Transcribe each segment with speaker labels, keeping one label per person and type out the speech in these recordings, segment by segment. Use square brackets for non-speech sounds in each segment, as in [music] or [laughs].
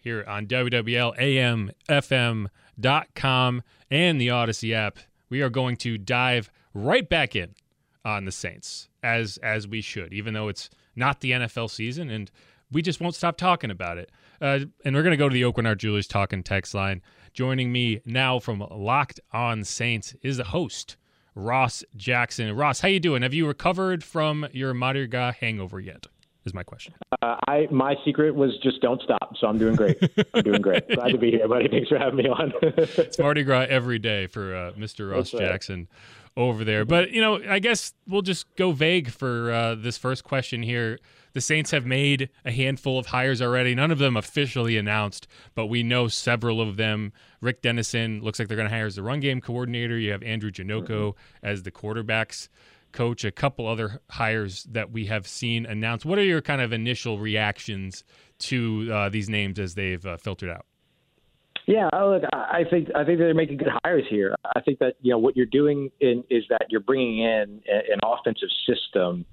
Speaker 1: here on WWLAMFM.com and the Odyssey app. We are going to dive right back in on the Saints as as we should, even though it's not the NFL season, and we just won't stop talking about it. Uh, and we're going to go to the Oakland Art Jewelers talking text line. Joining me now from Locked On Saints is the host Ross Jackson. Ross, how you doing? Have you recovered from your Mardi Gras hangover yet? Is my question.
Speaker 2: Uh, I my secret was just don't stop. So I'm doing great. I'm doing great. [laughs] Glad to be here, buddy. Thanks for having me on. [laughs]
Speaker 1: it's Mardi Gras every day for uh, Mr. Ross right. Jackson over there. But you know, I guess we'll just go vague for uh, this first question here. The Saints have made a handful of hires already, none of them officially announced, but we know several of them. Rick Dennison looks like they're going to hire as the run game coordinator. You have Andrew Janocko mm-hmm. as the quarterbacks coach, a couple other hires that we have seen announced. What are your kind of initial reactions to uh, these names as they've uh, filtered out?
Speaker 2: Yeah, look, I think I think they're making good hires here. I think that you know what you're doing in, is that you're bringing in an offensive system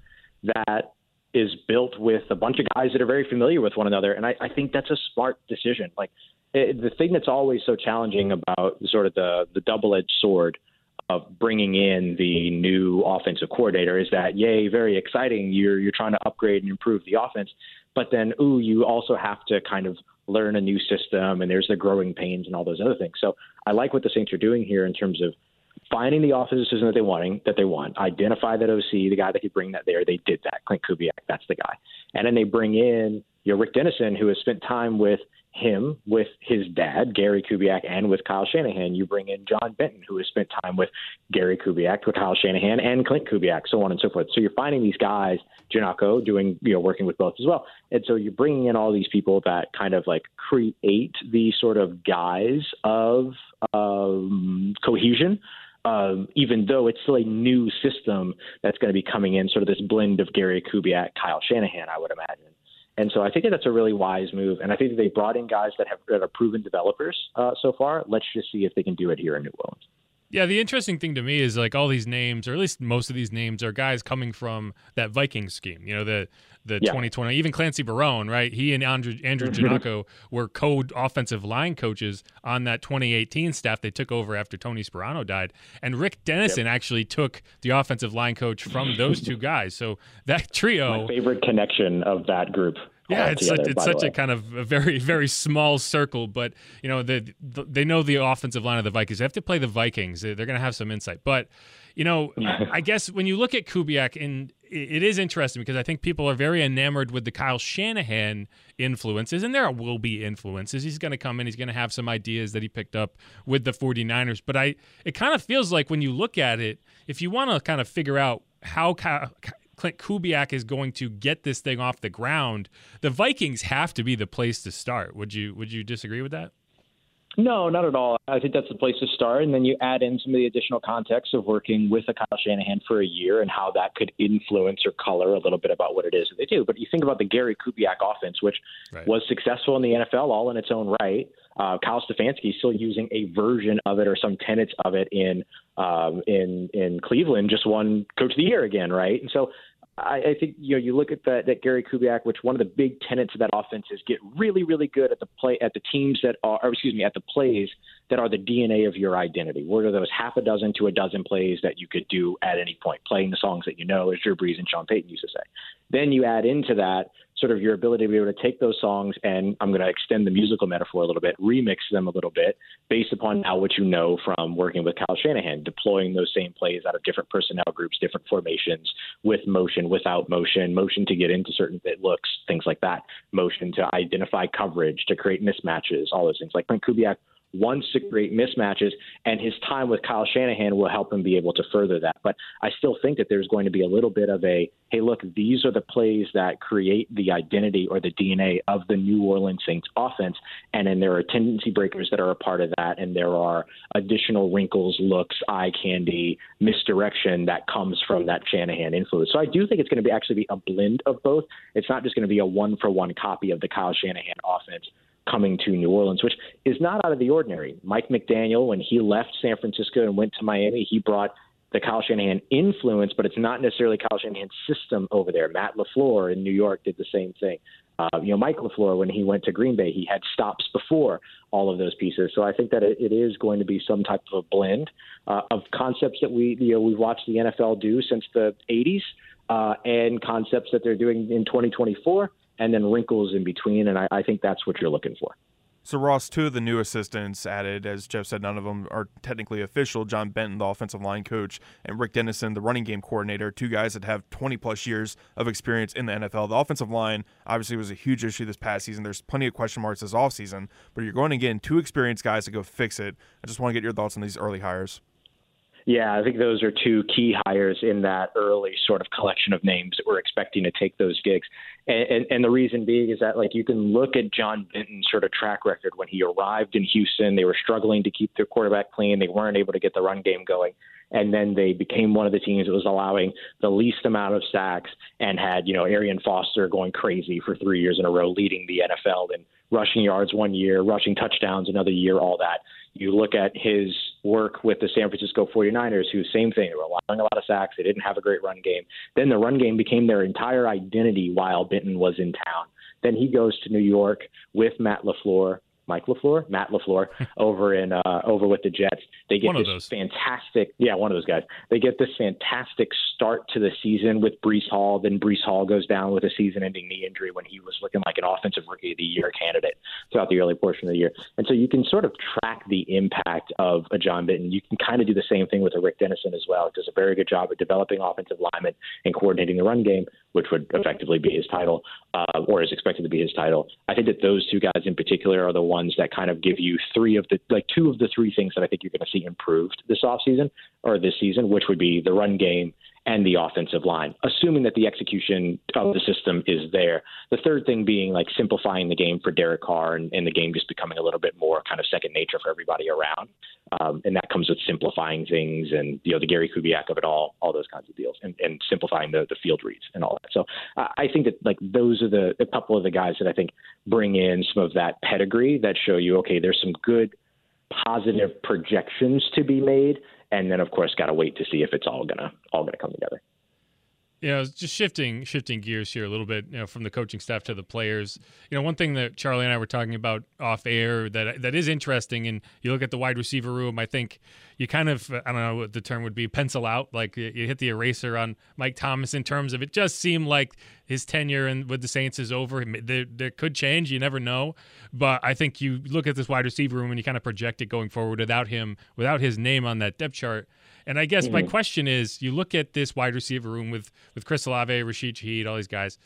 Speaker 2: that is built with a bunch of guys that are very familiar with one another, and I, I think that's a smart decision. Like it, the thing that's always so challenging about sort of the the double edged sword of bringing in the new offensive coordinator is that yay, very exciting. You're you're trying to upgrade and improve the offense, but then ooh, you also have to kind of learn a new system, and there's the growing pains and all those other things. So I like what the Saints are doing here in terms of finding the offensive system that they wanting that they want, identify that OC, the guy that could bring that there. They did that. Klint Kubiak, that's the guy. And then they bring in you know, Rick Dennison, who has spent time with him, with his dad, Gary Kubiak, and with Kyle Shanahan. You bring in John Benton, who has spent time with Gary Kubiak, with Kyle Shanahan, and Klint Kubiak, so on and so forth. So you're finding these guys, Janocko, doing, you know, working with both as well. And so you're bringing in all these people that kind of like create the sort of guise of um, cohesion um, even though it's still a new system that's going to be coming in, sort of this blend of Gary Kubiak, Kyle Shanahan, I would imagine. And so I think that that's a really wise move. And I think that they brought in guys that have that are proven developers uh, so far. Let's just see if they can do it here in New Orleans.
Speaker 1: Yeah, the interesting thing to me is like all these names, or at least most of these names, are guys coming from that Viking scheme. You know, the the yeah. 2020, even Clancy Barone, right? He and Andrew, Andrew mm-hmm. Were co offensive line coaches on that 2018 staff they took over after Tony Sparano died. And Rick Dennison yep. actually took the offensive line coach from those two guys. So that trio.
Speaker 2: My favorite connection of that group.
Speaker 1: Yeah, it's together, it's such a kind of a very [laughs] very small circle, but you know the, the, they know the offensive line of the Vikings. They have to play the Vikings. They're going to have some insight, but you know, [laughs] I guess when you look at Kubiak, and it is interesting because I think people are very enamored with the Kyle Shanahan influences, and there will be influences. He's going to come in, he's going to have some ideas that he picked up with the 49ers. But I, it kind of feels like when you look at it, if you want to kind of figure out how Kyle, Klint Kubiak is going to get this thing off the ground, the Vikings have to be the place to start. Would you would you disagree with that?
Speaker 2: No, not at all. I think that's the place to start, and then you add in some of the additional context of working with a Kyle Shanahan for a year and how that could influence or color a little bit about what it is that they do. But you think about the Gary Kubiak offense, which right. was successful in the NFL all in its own right. Uh, Kyle Stefanski is still using a version of it or some tenets of it in um, in in Cleveland. Just won Coach of the Year again, right? And so I, I think you know you look at that that Gary Kubiak, which one of the big tenets of that offense is get really really good at the play at the teams that are, or excuse me, at the plays that are the DNA of your identity. What are those half a dozen to a dozen plays that you could do at any point, playing the songs that you know, as Drew Brees and Sean Payton used to say. Then you add into that sort of your ability to be able to take those songs and I'm going to extend the musical metaphor a little bit, remix them a little bit based upon now what you know from working with Kyle Shanahan, deploying those same plays out of different personnel groups, different formations, with motion, without motion, motion to get into certain bit looks, things like that, motion to identify coverage, to create mismatches, all those things. Like Frank Kubiak wants to create mismatches, and his time with Kyle Shanahan will help him be able to further that. But I still think that there's going to be a little bit of a hey, look, these are the plays that create the identity or the DNA of the New Orleans Saints offense. And then there are tendency breakers that are a part of that, and there are additional wrinkles, looks, eye candy, misdirection that comes from that Shanahan influence. So I do think it's going to be actually be a blend of both. It's not just going to be a one for one copy of the Kyle Shanahan offense coming to New Orleans, which is not out of the ordinary. Mike McDaniel, when he left San Francisco and went to Miami, he brought the Kyle Shanahan influence, but it's not necessarily Kyle Shanahan's system over there. Matt LaFleur in New York did the same thing. Uh, you know, Mike LaFleur, when he went to Green Bay, he had stops before all of those pieces. So I think that it, it is going to be some type of a blend uh, of concepts that we, you know, we've watched the NFL do since the 80s uh, and concepts that they're doing in 2024 and then wrinkles in between. And I, I think that's what you're looking for.
Speaker 3: So Ross, two of the new assistants added, as Jeff said, none of them are technically official. John Benton, the offensive line coach, and Rick Dennison, the running game coordinator, two guys that have 20 plus years of experience in the NFL. The offensive line obviously was a huge issue this past season. There's plenty of question marks this offseason, but you're going to get two experienced guys to go fix it. I just want to get your thoughts on these early hires.
Speaker 2: Yeah, I think those are two key hires in that early sort of collection of names that we're expecting to take those gigs. And, and, and the reason being is that, like, you can look at John Benton's sort of track record when he arrived in Houston. They were struggling to keep their quarterback clean, they weren't able to get the run game going. And then they became one of the teams that was allowing the least amount of sacks and had, you know, Arian Foster going crazy for three years in a row, leading the NFL in rushing yards one year, rushing touchdowns another year, all that. You look at his work with the San Francisco 49ers, who same thing, they were allowing a lot of sacks. They didn't have a great run game. Then the run game became their entire identity while Benton was in town. Then he goes to New York with Matt LaFleur, Mike LaFleur, Matt LaFleur, [laughs] over in uh, over with the Jets. They get this fantastic, yeah, one of those guys. They get this fantastic start to the season with Breece Hall. Then Breece Hall goes down with a season-ending knee injury when he was looking like an offensive rookie of the year candidate throughout the early portion of the year. And so you can sort of track the impact of a John Benton. You can kind of do the same thing with a Rick Dennison as well. He does a very good job of developing offensive linemen and coordinating the run game, which would effectively be his title, uh, or is expected to be his title. I think that those two guys in particular are the ones that kind of give you three of the like two of the three things that I think you're going to see improved this offseason or this season, which would be the run game and the offensive line, assuming that the execution of the system is there. The third thing being like simplifying the game for Derek Carr and, and the game just becoming a little bit more kind of second nature for everybody around. Um, and that comes with simplifying things and, you know, the Gary Kubiak of it all, all those kinds of deals and, and simplifying the, the field reads and all that. So I think that like those are the a couple of the guys that I think bring in some of that pedigree that show you, okay, there's some good positive projections to be made and then of course got to wait to see if it's all gonna all gonna come together.
Speaker 1: Yeah, just shifting shifting gears here a little bit, you know, from the coaching staff to the players. You know, one thing that Charlie and I were talking about off air that that is interesting, and you look at the wide receiver room. I think you kind of I don't know what the term would be, pencil out, like you hit the eraser on Mike Thomas in terms of it just seemed like his tenure and with the Saints is over. There, there could change, you never know. But I think you look at this wide receiver room and you kind of project it going forward without him, without his name on that depth chart and I guess mm-hmm. my question is, you look at this wide receiver room with with Chris Olave, Rashid Shaheed, all these guys.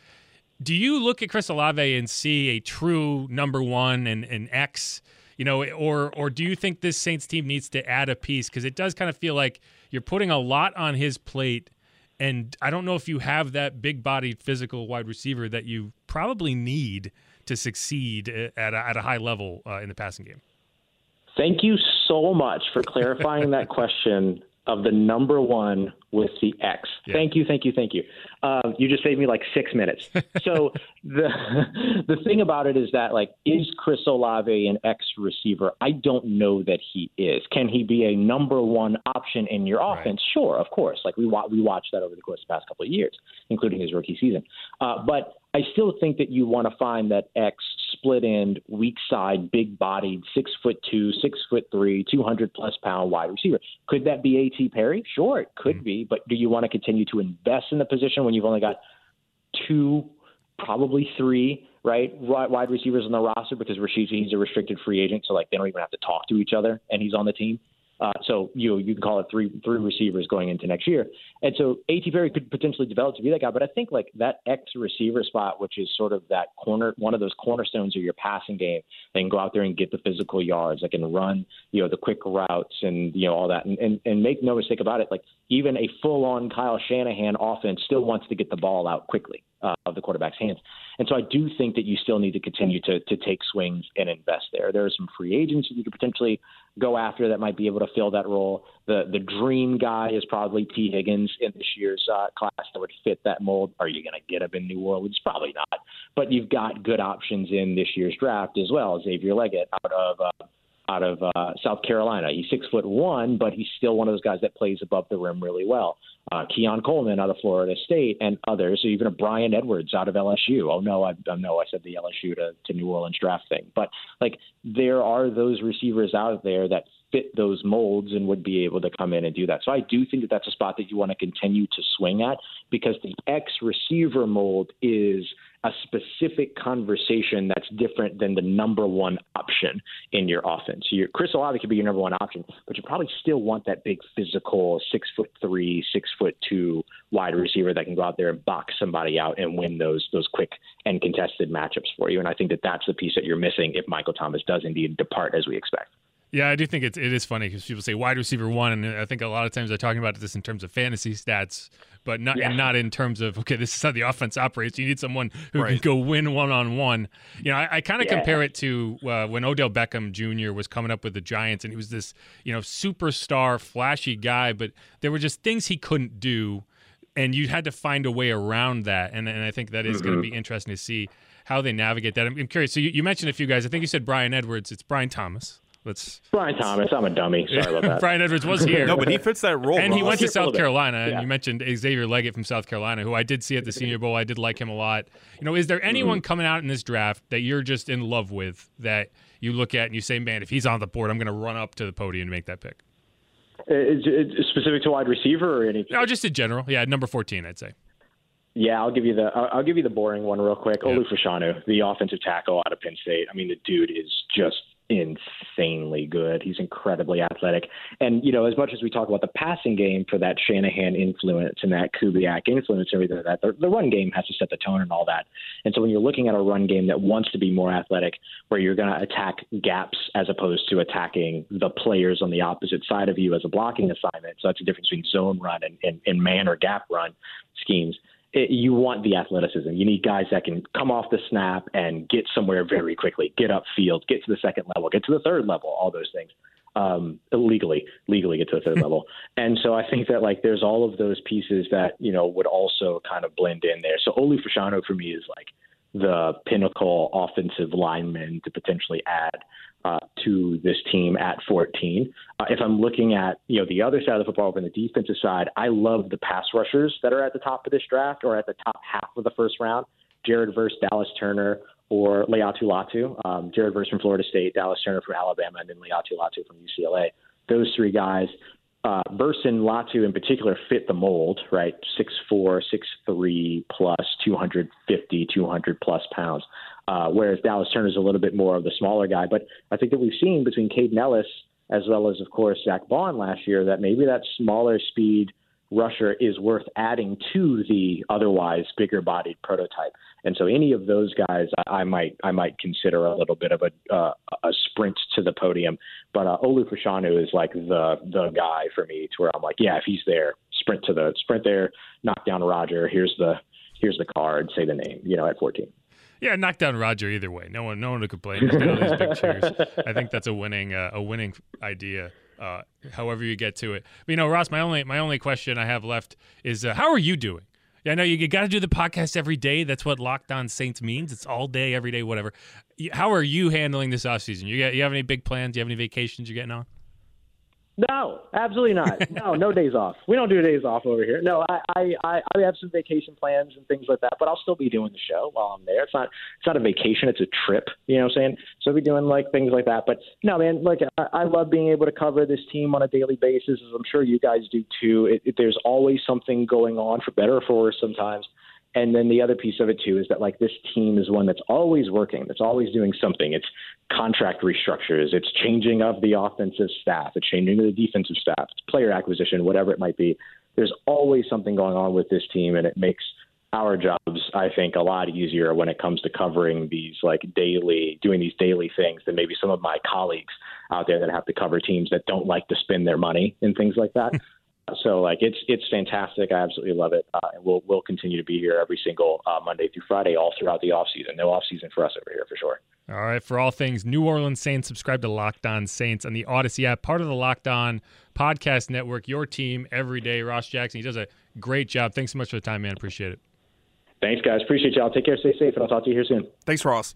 Speaker 1: Do you look at Chris Olave and see a true number one and an X? You know, or or do you think this Saints team needs to add a piece because it does kind of feel like you're putting a lot on his plate, and I don't know if you have that big-bodied, physical wide receiver that you probably need to succeed at a, at a high level uh, in the passing game.
Speaker 2: Thank you so much for clarifying that [laughs] question of the number one with the X. Yeah. Thank you, thank you, thank you. Um, you just saved me like six minutes. [laughs] so the the thing about it is that like, is Chris Olave an X receiver? I don't know that he is. Can he be a number one option in your offense? Right. Sure, of course. Like we wa- we watched that over the course of the past couple of years, including his rookie season. Uh, but I still think that you want to find that X split end, weak side, big bodied, six foot two, six foot three, 200 plus pound wide receiver. Could that be A.T. Perry? Sure, it could mm-hmm. be. But do you want to continue to invest in the position when you've only got two probably three right wide receivers on the roster because Rashid he's a restricted free agent, so like they don't even have to talk to each other, and he's on the team. Uh, so you you can call it three three receivers going into next year, and so A.T. Perry could potentially develop to be that guy. But I think like that X receiver spot, which is sort of that corner, one of those cornerstones of your passing game, they can go out there and get the physical yards, like can run you know the quick routes and you know all that, and and, and make no mistake about it, like even a full on Kyle Shanahan offense still wants to get the ball out quickly uh, of the quarterback's hands. And so I do think that you still need to continue to to take swings and invest there. There are some free agents you could potentially go after that might be able to fill that role. The the dream guy is probably Tee Higgins in this year's uh, class that would fit that mold. Are you going to get him in New Orleans? Probably not. But you've got good options in this year's draft as well. Xavier Legette out of uh, out of uh, South Carolina. He's six foot one, but he's still one of those guys that plays above the rim really well. Uh, Keon Coleman out of Florida State and others, even a Bryan Edwards out of LSU. Oh no, I, I know I said the LSU to, to New Orleans draft thing, but like there are those receivers out there that fit those molds and would be able to come in and do that. So I do think that that's a spot that you want to continue to swing at because the X receiver mold is a specific conversation that's different than the number one option in your offense. Your Chris Olave could be your number one option, but you probably still want that big physical six foot three, six foot two wide receiver that can go out there and box somebody out and win those those quick and contested matchups for you. And I think that that's the piece that you're missing if Michael Thomas does indeed depart as we expect.
Speaker 1: Yeah, I do think it's it is funny because people say wide receiver one, and I think a lot of times they're talking about this in terms of fantasy stats, but not yeah. and not in terms of okay, this is how the offense operates. You need someone who right. can go win one on one. You know, I, I kind of yeah. compare it to uh, when Odell Beckham Jr. was coming up with the Giants, and he was this you know superstar, flashy guy, but there were just things he couldn't do, and you had to find a way around that. And and I think that is mm-hmm. going to be interesting to see how they navigate that. I'm, I'm curious. So you, you mentioned a few guys. I think you said Brian Edwards. It's Brian Thomas. Let's
Speaker 2: Brian Thomas. I'm a dummy. Sorry about that. [laughs]
Speaker 1: Bryan Edwards was here.
Speaker 3: no, but he fits that role.
Speaker 1: And he went to South Carolina. Yeah. And you mentioned Xavier Legette from South Carolina, who I did see at the Senior Bowl. I did like him a lot. You know, is there anyone mm-hmm. coming out in this draft that you're just in love with that you look at and you say, man, if he's on the board, I'm going to run up to the podium and make that pick?
Speaker 2: Is it specific to wide receiver or anything?
Speaker 1: No, just in general. Yeah, number 14, I'd say.
Speaker 2: Yeah, I'll give you the I'll give you the boring one real quick. Olu Fashanu, the offensive tackle out of Penn State. I mean, the dude is just insanely good. He's incredibly athletic. And, you know, as much as we talk about the passing game for that Shanahan influence and that Kubiak influence and everything like that, the, the run game has to set the tone and all that. And so when you're looking at a run game that wants to be more athletic, where you're going to attack gaps as opposed to attacking the players on the opposite side of you as a blocking assignment, so that's the difference between zone run and, and, and man or gap run schemes it, you want the athleticism. You need guys that can come off the snap and get somewhere very quickly, get upfield, get to the second level, get to the third level, all those things. Um, legally, legally get to the third [laughs] level. And so I think that like there's all of those pieces that, you know, would also kind of blend in there. So Olu Fashanu for me is like the pinnacle offensive lineman to potentially add uh, to this team at 14. Uh, if I'm looking at you know the other side of the football, from the defensive side, I love the pass rushers that are at the top of this draft or at the top half of the first round. Jared Verse, Dallas Turner, or Laiatu Latu. Um, Jared Verse from Florida State, Dallas Turner from Alabama, and then Laiatu Latu from UCLA. Those three guys. Uh, and Latu in particular fit the mold, right? Six four, six three plus, 250, 200 plus pounds uh, whereas Dallas Turner is a little bit more of the smaller guy. But I think that we've seen between Kaden Elliss as well as, of course, Zack Baun last year that maybe that smaller speed rusher is worth adding to the otherwise bigger bodied prototype. And so any of those guys, I, I might I might consider a little bit of a uh, a sprint to the podium. But uh, Olu Fashanu is like the the guy for me to where I'm like, yeah, if he's there, sprint to the sprint there, knock down Roger. Here's the here's the card, say the name, you know, at 14.
Speaker 1: Yeah, knock down Roger either way. No one, no one to complain. These big. I think that's a winning, uh, a winning idea. Uh, however you get to it. But, you know, Ross, my only, my only question I have left is, uh, how are you doing? Yeah, I know you, you got to do the podcast every day. That's what Locked On Saints means. It's all day, every day, whatever. How are you handling this off season? You got, you have any big plans? Do you have any vacations you're getting on?
Speaker 2: No, absolutely not. No, no [laughs] days off. We don't do days off over here. No, I, I, I, have some vacation plans and things like that, but I'll still be doing the show while I'm there. It's not, it's not a vacation. It's a trip. You know what I'm saying? So I'll be doing like things like that. But no, man, look, I, I love being able to cover this team on a daily basis, as I'm sure you guys do too. It, it, there's always something going on, for better or for worse, sometimes. And then the other piece of it too is that like this team is one that's always working, that's always doing something. It's contract restructures, it's changing of the offensive staff, it's changing of the defensive staff, it's player acquisition, whatever it might be. There's always something going on with this team, and it makes our jobs, I think, a lot easier when it comes to covering these like daily, doing these daily things than maybe some of my colleagues out there that have to cover teams that don't like to spend their money and things like that. [laughs] So like it's it's fantastic. I absolutely love it. Uh, and we'll we'll continue to be here every single uh, Monday through Friday, all throughout the off season. No off season for us over here for sure.
Speaker 1: All right, for all things New Orleans Saints, subscribe to Locked On Saints on the Odyssey app, part of the Locked On Podcast Network. Your team every day. Ross Jackson, he does a great job. Thanks so much for the time, man. Appreciate it.
Speaker 2: Thanks, guys. Appreciate y'all. Take care. Stay safe, and I'll talk to you here soon.
Speaker 3: Thanks, Ross.